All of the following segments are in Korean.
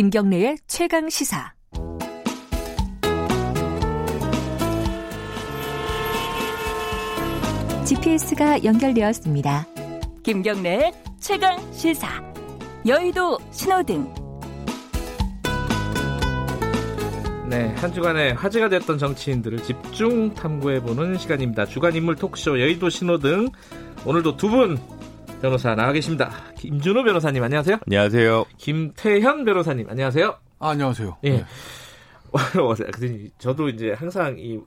김경래의 최강 시사. GPS가 연결되었습니다. 김경래의 최강 시사. 여의도 신호등. 네, 한 주간에 화제가 됐던 정치인들을 집중 탐구해보는 시간입니다. 주간 인물 토크쇼 여의도 신호등. 오늘도 두 분 변호사 나와 계십니다. 김준호 변호사님 안녕하세요. 안녕하세요. 김태현 변호사님 안녕하세요. 아, 안녕하세요. 예. 네. 저도 이제 항상 이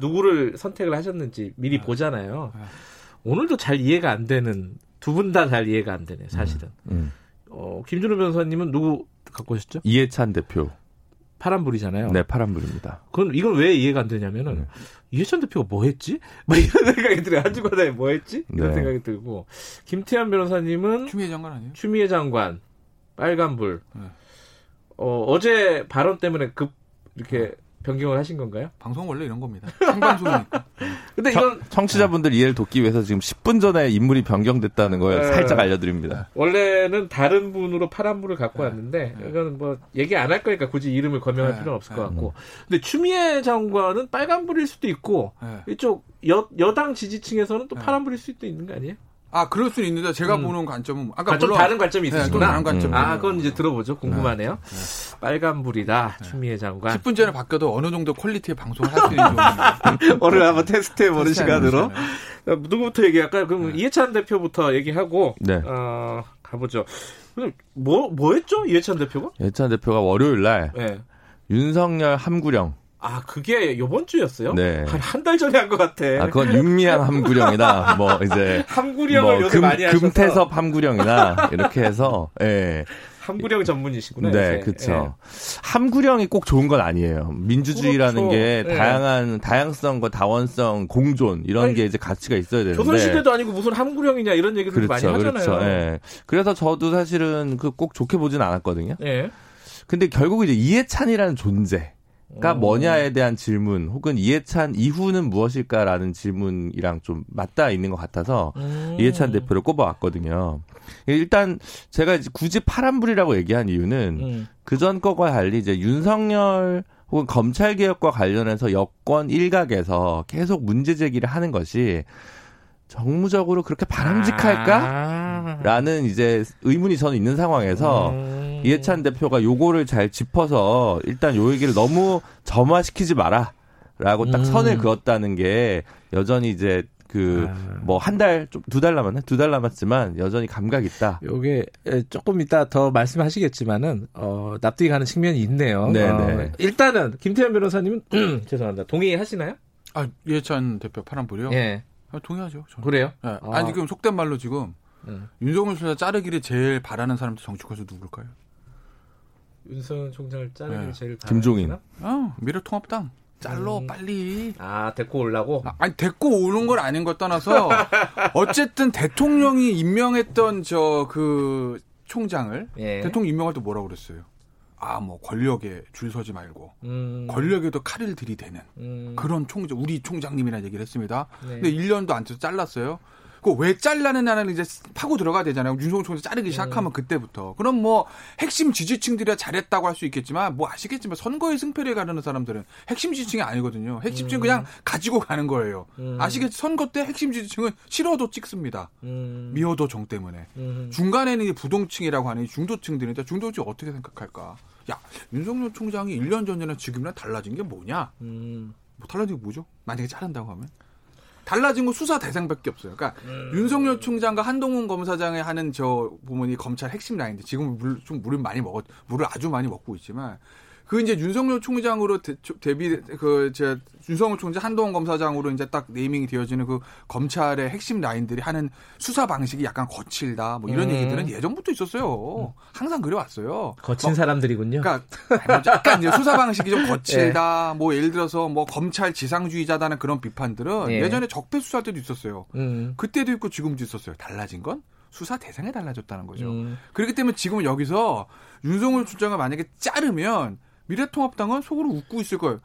누구를 선택을 하셨는지 미리 네. 보잖아요. 네. 오늘도 잘 이해가 안 되는 두 분 다 잘 이해가 안 되네 사실은. 음. 어, 김준호 변호사님은 누구 갖고 오셨죠? 이해찬 대표. 파란불이잖아요. 네, 파란불입니다. 그건 이건 왜 이해가 안 되냐면은 네. 이해찬 대표가 뭐 했지? 뭐 이런 생각이 들어요. 한 주간에 뭐 했지? 이런 네. 생각이 들고 김태현 변호사님은 추미애 장관 아니에요? 추미애 장관 빨간불. 네. 어, 어제 발언 때문에 급 이렇게 변경을 하신 건가요? 방송 원래 이런 겁니다. 생방송이니까. 근데 이건 청취자분들 이해를 돕기 위해서 지금 10분 전에 인물이 변경됐다는 걸 네. 살짝 알려드립니다. 원래는 다른 분으로 파란불을 갖고 네. 왔는데 네. 이거는 뭐 얘기 안 할 거니까 굳이 이름을 거명할 네. 필요는 없을 네. 것 같고. 근데 추미애 장관은 빨간 불일 수도 있고 네. 이쪽 여, 여당 지지층에서는 또 네. 파란 불일 수도 있는 거 아니에요? 아, 그럴 수는 있는데 제가 음. 보는 관점은 아까 아, 좀 물론 다른 관점이 네, 좀 있으시구나. 다른 관점. 음. 아, 그건 이제 들어보죠. 궁금하네요. 빨간불이다. 추미애 장관. 10분 전에 바뀌어도 어느 정도 퀄리티의 방송을 할 수 있는 정도. 오늘 한번 테스트해 보는 시간으로. 네. 어, 누구부터 얘기할까요? 그럼 이해찬 대표부터 얘기하고, 네. 어, 가보죠. 뭐, 뭐 했죠? 이해찬 대표가? 이해찬 대표가 월요일 날 네. 윤석열 함구령. 아, 그게 요번 주였어요? 네. 한한달 전에 한 것 같아. 아, 그건 윤미향 함구령이다. 뭐 이제 함구령을 뭐 요새 많이 하셔서. 금태섭 함구령이나 이렇게 해서 예. 함구령 전문이시구나. 네. 그렇죠. 함구령이 꼭 좋은 건 아니에요. 민주주의라는 그렇죠. 게 네. 다양한 다양성과 다원성, 공존 이런 아니, 게 이제 가치가 있어야 예. 되는데. 조선시대도 아니고 무슨 함구령이냐 이런 많이 그렇죠, 하잖아요. 그렇죠. 예. 그래서 저도 사실은 그 꼭 좋게 보진 않았거든요. 예. 근데 결국 이제 이해찬이라는 존재 가 어. 뭐냐에 대한 질문, 혹은 이해찬 이후는 무엇일까라는 질문이랑 좀 맞닿아 있는 것 같아서 음. 이해찬 대표를 꼽아왔거든요. 일단 제가 굳이 파란불이라고 얘기한 이유는 음. 그전 거와 달리 이제 윤석열 혹은 검찰 개혁과 관련해서 여권 일각에서 계속 문제 제기를 하는 것이 정무적으로 그렇게 바람직할까? 아. 라는 이제 의문이 저는 있는 상황에서 음. 이해찬 대표가 요거를 잘 짚어서 일단 요 얘기를 너무 점화시키지 마라. 라고 딱 음. 선을 그었다는 게 여전히 이제 그 아. 뭐한 달 좀 두 달 남았네 두 달 남았지만 여전히 감각 있다. 요게 에, 조금 이따 더 말씀하시겠지만은 어, 납득이 가는 측면이 있네요. 네, 어, 네. 일단은 김태현 변호사님은 죄송합니다. 동의하시나요? 아, 이해찬 대표 파란불이요? 예. 아, 동의하죠. 저는. 그래요? 네. 아. 아니, 지금 속된 말로 지금 음. 윤석열 수사 자르기를 제일 바라는 사람도 정치권에서 누굴까요? 윤석열 총장을 자르는 네. 제일 김종인. 아, 미래통합당. 잘러, 음. 빨리. 아 데리고 오려고. 아, 아니 데리고 오는 건 아닌 것 떠나서 어쨌든 대통령이 임명했던 저 그 총장을 예. 대통령 임명할 때 뭐라고 그랬어요? 아 뭐 권력에 줄 서지 말고 음. 권력에도 칼을 들이대는 음. 그런 총장 우리 총장님이라는 얘기를 했습니다. 네. 근데 1년도 안 돼서 잘랐어요. 그왜 잘라느냐는 이제 파고 들어가야 되잖아요. 윤석열 총장 자르기 시작하면 음. 그때부터. 그럼 뭐 핵심 지지층들이야 잘했다고 할 수 있겠지만 뭐 아시겠지만 선거의 승패를 가르는 사람들은 핵심 지지층이 아니거든요. 핵심 지지층 은 그냥 가지고 가는 거예요. 음. 아시겠지 선거 때 핵심 지지층은 싫어도 찍습니다. 음. 미워도 정 때문에. 음. 중간에는 이 부동층이라고 하는 이 중도층들인데 중도층 어떻게 생각할까? 야 윤석열 총장이 1년 전이나 지금이나 달라진 게 뭐냐? 음. 뭐 달라진 게 뭐죠? 만약에 자른다고 하면 달라진 건 수사 대상밖에 없어요. 그러니까 음. 윤석열 총장과 한동훈 검사장이 하는 저 보면 이 검찰 핵심 라인인데 지금 물, 좀 물을 많이 먹었 물을 아주 많이 먹고 있지만 그 이제 윤석열 총장으로 대, 비 그제 윤석열 총장 한동훈 검사장으로 이제 딱 네이밍이 되어지는 그 검찰의 핵심 라인들이 하는 수사 방식이 약간 거칠다 뭐 이런 음. 얘기들은 예전부터 있었어요. 항상 그래 왔어요. 거친 사람들이군요. 그러니까 뭐 약간 이제 수사 방식이 좀 거칠다. 뭐 예를 들어서 뭐 검찰 지상주의자다는 그런 비판들은 예. 예. 전에 적폐 수사 때도 있었어요. 음. 그때도 있고 지금도 있었어요. 달라진 건 수사 대상에 달라졌다는 거죠. 음. 그렇기 때문에 지금은 여기서 윤석열 총장을 만약에 자르면 미래통합당은 속으로 웃고 있을 거예요.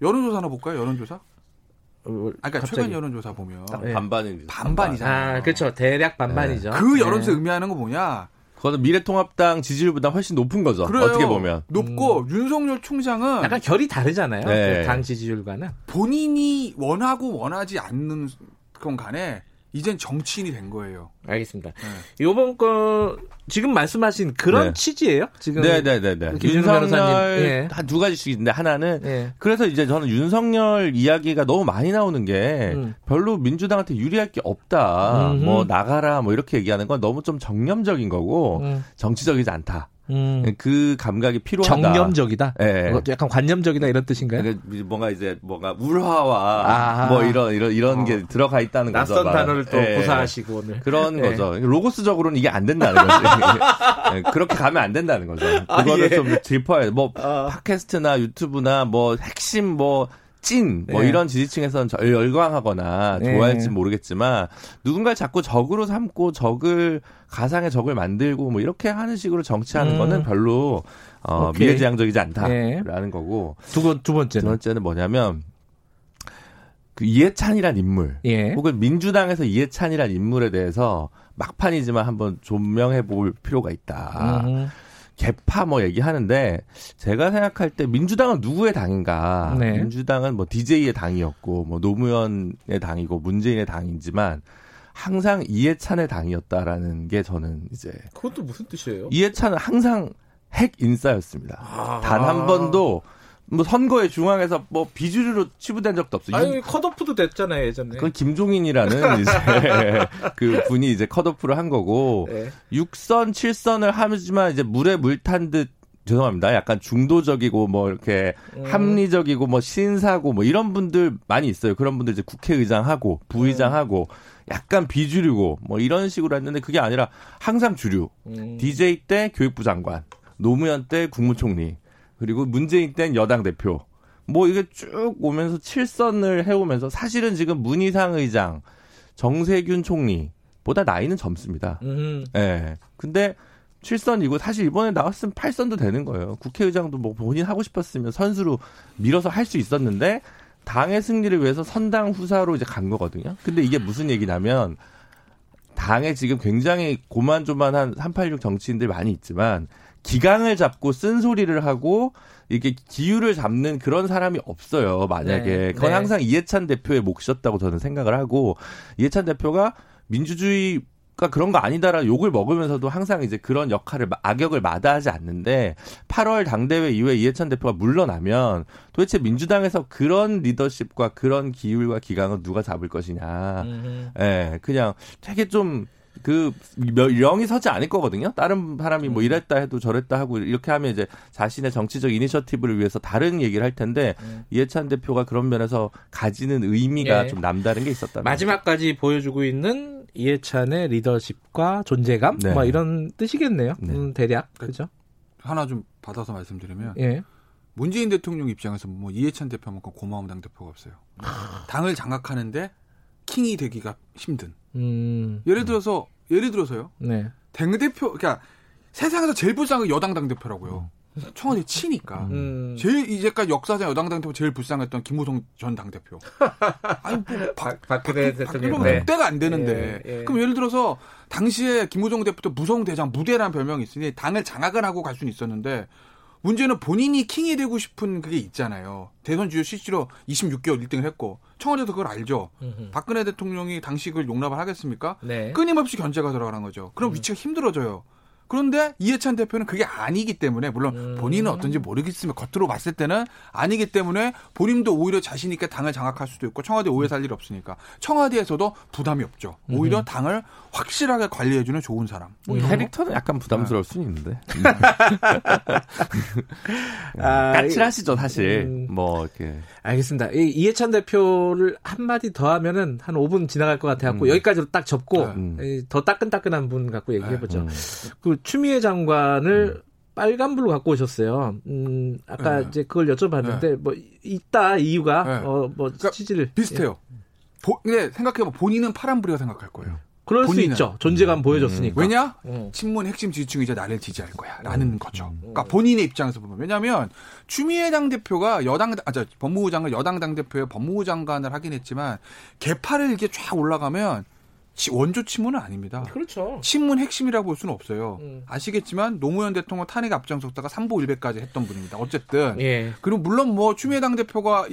여론조사나 볼까요? 여론조사? 어, 아까 그러니까. 최근 여론조사 보면 네. 반반이 반반이잖아요. 아, 그렇죠. 대략 반반이죠. 그 네. 여론조사 의미하는 거 뭐냐? 그거는 미래통합당 지지율보다 훨씬 높은 거죠. 그래요. 어떻게 보면. 높고 음. 윤석열 총장은 약간 결이 다르잖아요. 네. 그당 지지율과는 본인이 원하고 원하지 않는 건 간에 이젠 정치인이 된 거예요. 알겠습니다. 네. 요번 거 지금 말씀하신 그런 네. 취지예요? 지금 네네네네. 네, 네. 윤석열 예. 한두 가지씩 있는데 하나는 예. 그래서 이제 저는 윤석열 이야기가 너무 많이 나오는 게 음. 별로 민주당한테 유리할 게 없다. 음흠. 뭐 나가라 뭐 이렇게 얘기하는 건 너무 좀 정념적인 거고 음. 정치적이지 않다. 음. 그 감각이 필요하다. 정념적이다. 예. 네. 약간 관념적이다 이런 뜻인가요? 그러니까 뭔가 이제 뭔가 울화와 아. 뭐 이런 이런 이런 어. 게 들어가 있다는 거죠. 낯선 단어를 또 예. 고사하시고 오늘 그런 네. 거죠. 로고스적으로는 이게 안 된다는 거죠. 예. 그렇게 가면 안 된다는 거죠. 그거를 아, 예. 좀 짚어야 뭐 아. 팟캐스트나 유튜브나 뭐 핵심 뭐 찐, 뭐 네. 이런 지지층에서는 열광하거나 네. 좋아할지 모르겠지만 누군가를 자꾸 적으로 삼고 적을 가상의 적을 만들고 뭐 이렇게 하는 식으로 정치하는 음. 거는 별로 어, 미래지향적이지 않다라는 네. 거고 두, 번, 두 번째는 두 번째는 뭐냐면 그 이해찬이란 인물 예. 혹은 민주당에서 이해찬이란 인물에 대해서 막판이지만 한번 조명해 볼 필요가 있다. 음. 개파 뭐 얘기하는데 제가 생각할 때 민주당은 누구의 당인가? 네. 민주당은 뭐 DJ의 당이었고 뭐 노무현의 당이고 문재인의 당이지만 항상 이해찬의 당이었다라는 게 저는 이제 그것도 무슨 뜻이에요? 이해찬은 항상 핵 인싸였습니다. 아. 단한 번도 뭐 선거에 중앙에서 뭐 비주류로 치부된 적도 없어요. 아니 컷오프도 됐잖아요 예전에. 그건 김종인이라는 이제 그 분이 이제 컷오프를 한 거고 네. 6선 7선을 하지만 이제 물에 물 탄 듯 죄송합니다. 약간 중도적이고 뭐 이렇게 음. 합리적이고 뭐 신사고 뭐 이런 분들 많이 있어요. 그런 분들 이제 국회의장하고 부의장하고 음. 약간 비주류고 뭐 이런 식으로 했는데 그게 아니라 항상 주류. 음. DJ 때 교육부 장관, 노무현 때 국무총리. 그리고 문재인 땐 여당 대표. 뭐 이게 쭉 오면서 칠선을 해오면서 사실은 지금 문희상 의장, 정세균 총리보다 나이는 젊습니다. 음. 예. 네. 근데 7선이고 사실 이번에 나왔으면 8선도 되는 거예요. 국회의장도 뭐 본인 하고 싶었으면 선수로 밀어서 할 수 있었는데 당의 승리를 위해서 선당 후사로 이제 간 거거든요. 근데 이게 무슨 얘기냐면 당에 지금 굉장히 고만조만한 386 정치인들 많이 있지만 기강을 잡고 쓴소리를 하고 이렇게 기율을 잡는 그런 사람이 없어요. 만약에 네. 그건 네. 항상 이해찬 대표의 몫이었다고 저는 생각을 하고 이해찬 대표가 민주주의 가 그런 거 아니다라 욕을 먹으면서도 항상 이제 그런 역할을 악역을 마다하지 않는데 8월 당대회 이후에 이해찬 대표가 물러나면 도대체 민주당에서 그런 리더십과 그런 기율과 기강은 누가 잡을 것이냐. 예, 네, 그냥 되게 좀 그 영이 서지 않을 거거든요. 다른 사람이 뭐 음. 이랬다 해도 저랬다 하고 이렇게 하면 이제 자신의 정치적 이니셔티브를 위해서 다른 얘기를 할 텐데 음. 이해찬 대표가 그런 면에서 가지는 의미가 예. 좀 남다른 게 있었다. 마지막까지 보여주고 있는 이해찬의 리더십과 존재감 네. 뭐 이런 뜻이겠네요. 네. 음, 대략 그렇죠. 하나 좀 받아서 말씀드리면 예. 문재인 대통령 입장에서 뭐 이해찬 대표만큼 고마운 당 대표가 없어요. 당을 장악하는데 킹이 되기가 힘든. 음. 예를 들어서 예를 들어서요. 네. 당 대표 그러니까 세상에서 제일 불쌍한 게 여당 당 대표라고요. 청와대 치니까 음. 제일 이제까지 역사상 여당 당 대표 제일 불쌍했던 김무성 전 당 대표. 아니 뭐 박, 박근혜 대통령 네. 때가 안 되는데 예, 예. 그럼 예를 들어서 당시에 김무성 대표도 무성 대장 무대라는 별명이 있으니 당을 장악을 하고 갈 수는 있었는데 문제는 본인이 킹이 되고 싶은 그게 있잖아요. 대선 주요 실제로 26개월 1등을 했고 청와대도 그걸 알죠. 음흠. 박근혜 대통령이 당시 그걸 용납을 하겠습니까? 네. 끊임없이 견제가 들어가는 거죠. 그럼 음. 위치가 힘들어져요. 그런데 이해찬 대표는 그게 아니기 때문에 물론 음. 본인은 어떤지 모르겠지만 겉으로 봤을 때는 아니기 때문에 본인도 오히려 자신 있게 당을 장악할 수도 있고 청와대 오해 살 일 없으니까 청와대에서도 부담이 없죠. 오히려 음. 당을 확실하게 관리해주는 좋은 사람. 뭐 캐릭터는 약간 부담스러울 네. 수는 있는데. 아, 까칠하시죠 사실. 음. 뭐 이렇게. 알겠습니다. 이해찬 대표를 한 마디 더 하면은 한 5분 지나갈 것 같아 갖고 음. 여기까지로 딱 접고 네. 더 따끈따끈한 분 갖고 얘기해 보죠. 네. 음. 그 추미애 장관을 음. 빨간불로 갖고 오셨어요. 음, 아까 네. 이제 그걸 여쭤봤는데 네. 뭐 있다 이유가 네. 어뭐 그러니까 치질 비슷해요. 예. 보, 근데 생각해보 보니는 파란불이라고 생각할 거예요. 그럴 본인은. 수 있죠. 존재감 음. 보여줬으니까. 왜냐? 음. 친문 핵심 지지층이 이제 나를 지지할 거야. 라는 음. 거죠. 그러니까 본인의 입장에서 보면. 왜냐하면 추미애 당대표가 여당, 아, 저, 법무부 장관, 여당 당대표의 법무부 장관을 하긴 했지만 개파를 이렇게 쫙 올라가면 원조 친문은 아닙니다. 그렇죠. 친문 핵심이라고 볼 수는 없어요. 음. 아시겠지만 노무현 대통령 탄핵 앞장섰다가 삼보 일배까지 했던 분입니다. 어쨌든 예. 그리고 물론 뭐 추미애 당 대표가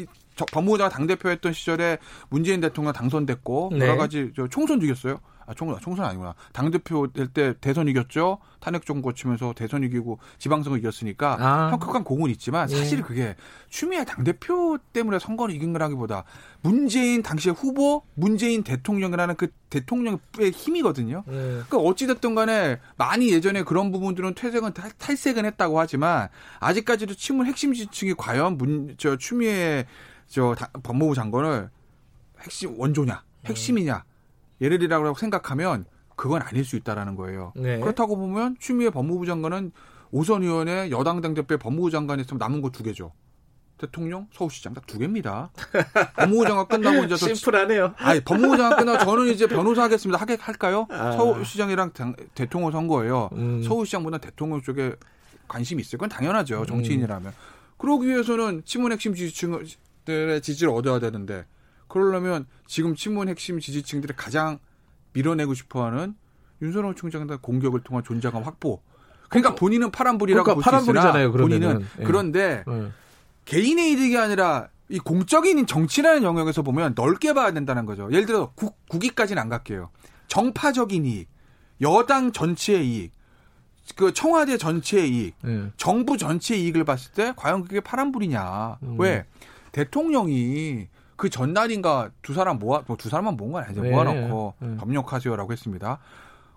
법무부 장관 당 대표였던 시절에 문재인 대통령 당선됐고 네. 여러 가지 총선 죽였어요. 아, 총선, 총선 아니구나. 당대표 될 때 대선 이겼죠? 탄핵 좀 거치면서 대선 이기고 지방선거 이겼으니까 아. 형격한 공은 있지만 사실 예. 그게 추미애 당대표 때문에 선거를 이긴 거라기보다 문재인 당시의 후보, 문재인 대통령이라는 그 대통령의 힘이거든요. 예. 그러니까 어찌됐든 간에 많이 예전에 그런 부분들은 퇴색은 탈, 색은 했다고 하지만 아직까지도 친문 핵심 지층이 과연 문, 저 추미애 저 법무부 장관을 핵심 원조냐, 핵심이냐, 예를 들라고 생각하면 그건 아닐 수 있다라는 거예요. 네. 그렇다고 보면 추미애 법무부 장관은 오선 의원의 여당 당대표 법무부 장관이 있으면 남은 거 두 개죠. 대통령, 서울시장 딱 두 개입니다. 법무부 장관 끝나고 이제 저 심플하네요. 아니 법무부 장관 끝나고 저는 이제 변호사 하겠습니다. 하게 할까요? 아. 서울시장이랑 당, 대통령 선거예요. 음. 서울시장보다 대통령 쪽에 관심이 있을 건 당연하죠. 음. 정치인이라면. 음. 그러기 위해서는 친문 핵심 지지층들의 지지를 얻어야 되는데 그러려면 지금 친문 핵심 지지층들이 가장 밀어내고 싶어하는 윤석열 총장의 공격을 통한 존재감 확보. 그러니까 어, 본인은 파란불이라고 그러니까 볼수 있으나 본인은 예. 그런데 예. 개인의 이득이 아니라 이 공적인 정치라는 영역에서 보면 넓게 봐야 된다는 거죠. 예를 들어 국, 국위까지는 안 갈게요. 정파적인 이익, 여당 전체의 이익, 그 청와대 전체의 이익, 예. 정부 전체의 이익을 봤을 때 과연 그게 파란불이냐? 음. 왜 대통령이 그 전날인가 두 사람 모아 뭐 두 사람만 모은 건 아니죠. 네. 모아놓고 네. 협력하세요라고 했습니다.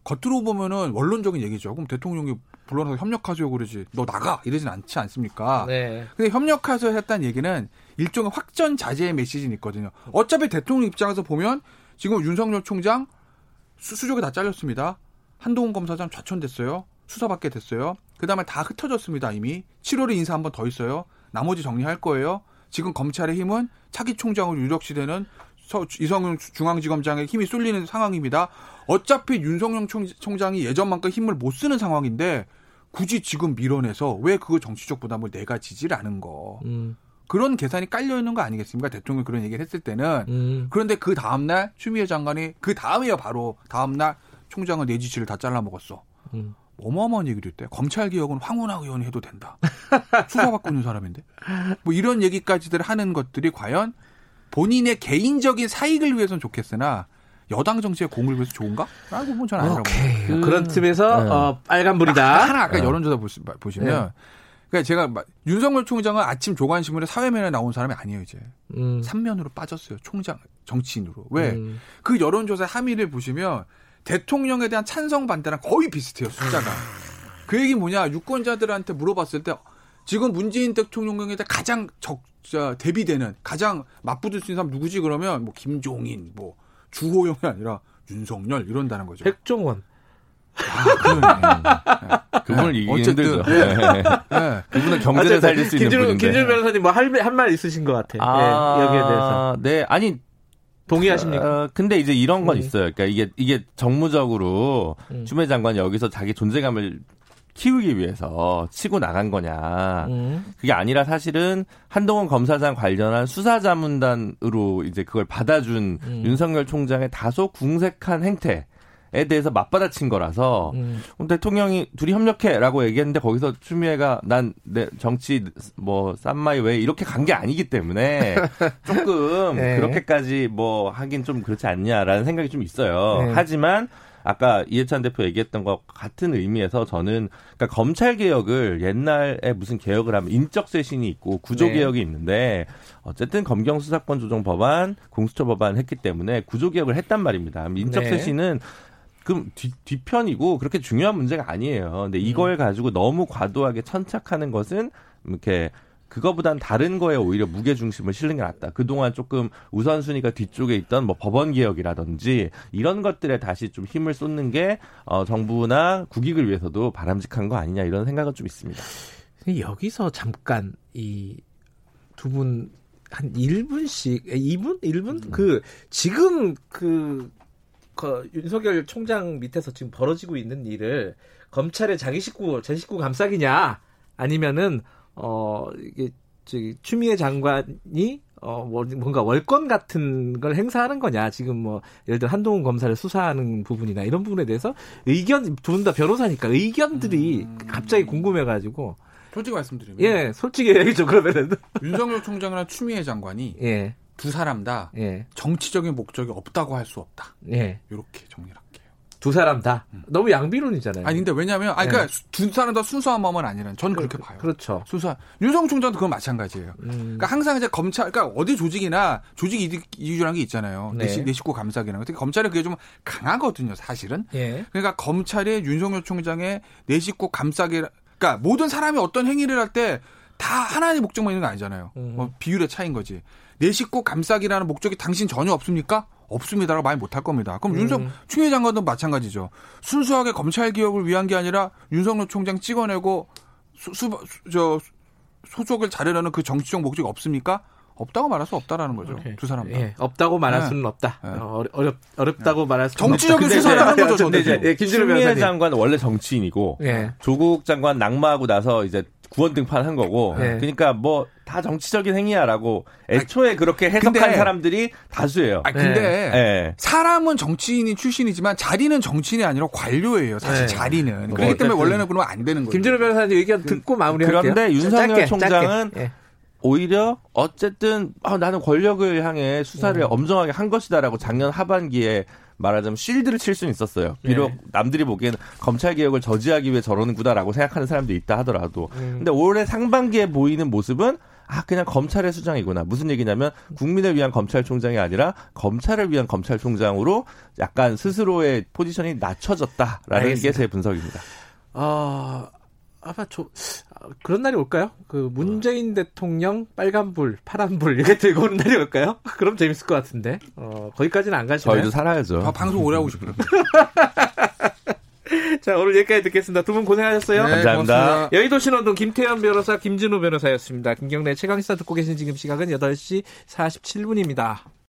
겉으로 보면은 원론적인 얘기죠. 그럼 대통령이 불러서 협력하세요 그러지. 너 나가 이러진 않지 않습니까? 네. 근데 협력하세요 했다는 얘기는 일종의 확전 자제의 메시지는 있거든요. 어차피 대통령 입장에서 보면 지금 윤석열 총장 수수족이 다 잘렸습니다. 한동훈 검사장 좌천됐어요. 수사받게 됐어요. 그 다음에 다 흩어졌습니다, 이미. 7월에 인사 한 번 더 있어요. 나머지 정리할 거예요. 지금 검찰의 힘은 차기 총장으로 유력시되는 이성윤 중앙지검장의 힘이 쏠리는 상황입니다. 어차피 윤석열 총장이 예전만큼 힘을 못 쓰는 상황인데 굳이 지금 밀어내서 왜 그거 정치적 부담을 내가 지지를 않은 거. 음. 그런 계산이 깔려 있는 거 아니겠습니까? 대통령 그런 얘기를 했을 때는. 음. 그런데 그 다음날 추미애 장관이 그 다음에요 바로 다음날 총장은 내 지지를 다 잘라 먹었어. 음. 어마어마한 얘기를 했대. 검찰 개혁은 황운하 의원이 해도 된다. 수사받고 있는 사람인데. 뭐 이런 얘기까지들 하는 것들이 과연 본인의 개인적인 사익을 위해서는 좋겠으나 여당 정치의 공을 위해서 좋은가? 라고 보면 저는 아니라고 봅니다. 그, 런 틈에서 네. 어, 빨간불이다. 하나 아까 네. 여론조사 보시, 보시면 네. 그러니까 제가 윤석열 총장은 아침 조간신문에 사회면에 나온 사람이 아니에요 이제 음. 3면으로 빠졌어요 총장 정치인으로 왜그 음. 여론조사 함의를 보시면 대통령에 대한 찬성 반대랑 거의 비슷해요 숫자가. 그 얘기 뭐냐 유권자들한테 물어봤을 때 지금 문재인 대통령에 대해 가장 적자 대비되는 가장 맞붙을 수 있는 사람 누구지 그러면 뭐 김종인 뭐 주호영이 아니라 윤석열 이런다는 거죠. 백종원. 아, 네. 그분을 이기기 힘들죠. 네. 네. 그분은 경제를 살릴 수 있는 분인데. 김준호 변호사님 뭐할한말 있으신 것 같아요. 아, 네, 여기에 대해서. 네, 아니 동의하십니까? 어, 근데 이제 이런 건 음. 있어요. 그러니까 이게 이게 정무적으로 음. 추미애 장관이 여기서 자기 존재감을 키우기 위해서 치고 나간 거냐. 음. 그게 아니라 사실은 한동훈 검사장 관련한 수사자문단으로 이제 그걸 받아준 음. 윤석열 총장의 다소 궁색한 행태. 에 대해서 맞받아친 거라서 음. 대통령이 둘이 협력해라고 얘기했는데 거기서 추미애가 난 내 정치 뭐 쌈마이 왜 이렇게 간 게 아니기 때문에 조금 네. 그렇게까지 뭐 하긴 좀 그렇지 않냐라는 생각이 좀 있어요. 네. 하지만 아까 이해찬 대표 얘기했던 것 같은 의미에서 저는 그러니까 검찰 개혁을 옛날에 무슨 개혁을 하면 인적 쇄신이 있고 구조 네. 개혁이 네. 있는데 어쨌든 검경 수사권 조정 법안, 공수처 법안 했기 때문에 구조 개혁을 했단 말입니다. 인적 네. 쇄신은 그럼 뒤, 뒤편이고 그렇게 중요한 문제가 아니에요. 근데 이걸 음. 가지고 너무 과도하게 천착하는 것은 이렇게 그거보단 다른 거에 오히려 무게 중심을 실는 게 낫다. 그동안 조금 우선순위가 뒤쪽에 있던 뭐 법원 개혁이라든지 이런 것들에 다시 좀 힘을 쏟는 게 어, 정부나 국익을 위해서도 바람직한 거 아니냐 이런 생각은 좀 있습니다. 여기서 잠깐 이 두 분 한 1분씩 2분 1분 음. 그 지금 그 그 윤석열 총장 밑에서 지금 벌어지고 있는 일을 검찰의 자기 식구 제 식구 감싸기냐 아니면은 어 이게 저기 추미애 장관이 어, 뭐, 뭔가 월권 같은 걸 행사하는 거냐. 지금 뭐, 예를 들어 한동훈 검사를 수사하는 부분이나 이런 부분에 대해서 의견, 두 분 다 변호사니까 의견들이 음... 갑자기 궁금해가지고. 솔직히 말씀드리면. 예, 솔직히 얘기죠, 그러면은. 윤석열 총장이나 추미애 장관이. 예. 두 사람 다. 예. 정치적인 목적이 없다고 할 수 없다. 예. 이렇게 정리를 두 사람 다 음. 너무 양비론이잖아요. 아니 근데 왜냐하면 아니 그러니까 네. 두 사람 다 순수한 마음은 아니라 저는 그, 렇게 봐요. 그렇죠. 순수한 윤성 총장도 그건 마찬가지예요. 음. 그러니까 항상 이제 검찰 그러니까 어디 조직이나 조직 이유라는 게 있잖아요. 네. 내, 내 식구 감사기나 특히 검찰이 그게 좀 강하거든요, 사실은. 예. 그러니까 검찰이 윤석열 총장의 내 식구 감싸기 그러니까 모든 사람이 어떤 행위를 할 때 다 하나의 목적만 있는 거 아니잖아요. 음. 뭐 비율의 차이인 거지. 내 식구 감싸기라는 목적이 당신 전혀 없습니까? 없습니다라고 말 못할 겁니다. 그럼 음. 윤석 추미애 장관도 마찬가지죠. 순수하게 검찰 개혁을 위한 게 아니라 윤석열 총장 찍어내고 수, 수, 저 소속을 자르려는 그 정치적 목적이 없습니까? 없다고 말할 수 없다라는 거죠. 오케이. 두 사람 다. 예, 없다고 말할 네. 수는 없다. 네. 어, 어렵 어렵다고 네. 말할 수는 정치적인 수사를 하는 거죠. 근데 이제 예, 김준호 장관 원래 정치인이고 예. 조국 장관 낙마하고 나서 이제 구원 등판한 거고. 네. 그러니까 뭐 다 정치적인 행위야라고 애초에 그렇게 해석한 근데, 사람들이 다수예요. 아 근데 네. 사람은 정치인이 출신이지만 자리는 정치인이 아니라 관료예요. 사실 네. 자리는. 그렇기 때문에 원래는 그러면 안 되는 거죠. 김진호 변호사님 의견 듣고 마무리할게요. 그런데 윤석열 짧게, 총장은 짧게. 예. 오히려 어쨌든 아, 나는 권력을 향해 수사를 음. 엄정하게 한 것이다라고 작년 하반기에 말하자면 실드를 칠 수는 있었어요. 비록 네. 남들이 보기에는 검찰 개혁을 저지하기 위해 저러는구나라고 생각하는 사람도 있다 하더라도. 음. 근데 올해 상반기에 보이는 모습은 아 그냥 검찰의 수장이구나. 무슨 얘기냐면 국민을 위한 검찰총장이 아니라 검찰을 위한 검찰총장으로 약간 스스로의 포지션이 낮춰졌다라는 알겠습니다. 게제 분석입니다. 아 아마 저 그런 날이 올까요? 그 문재인 대통령 빨간불, 파란불 이렇게 들고 오는 날이 올까요? 그럼 재밌을 것 같은데. 어, 거기까지는 안 가시나요? 저희도 살아야죠. 아, 방송 오래 하고 싶어요. 자, 오늘 여기까지 듣겠습니다. 두 분 고생하셨어요. 네, 감사합니다. 고맙습니다. 여의도 신호동 김태현 변호사, 김진우 변호사였습니다. 김경래 최강시사 듣고 계신 지금 시각은 8시 47분입니다.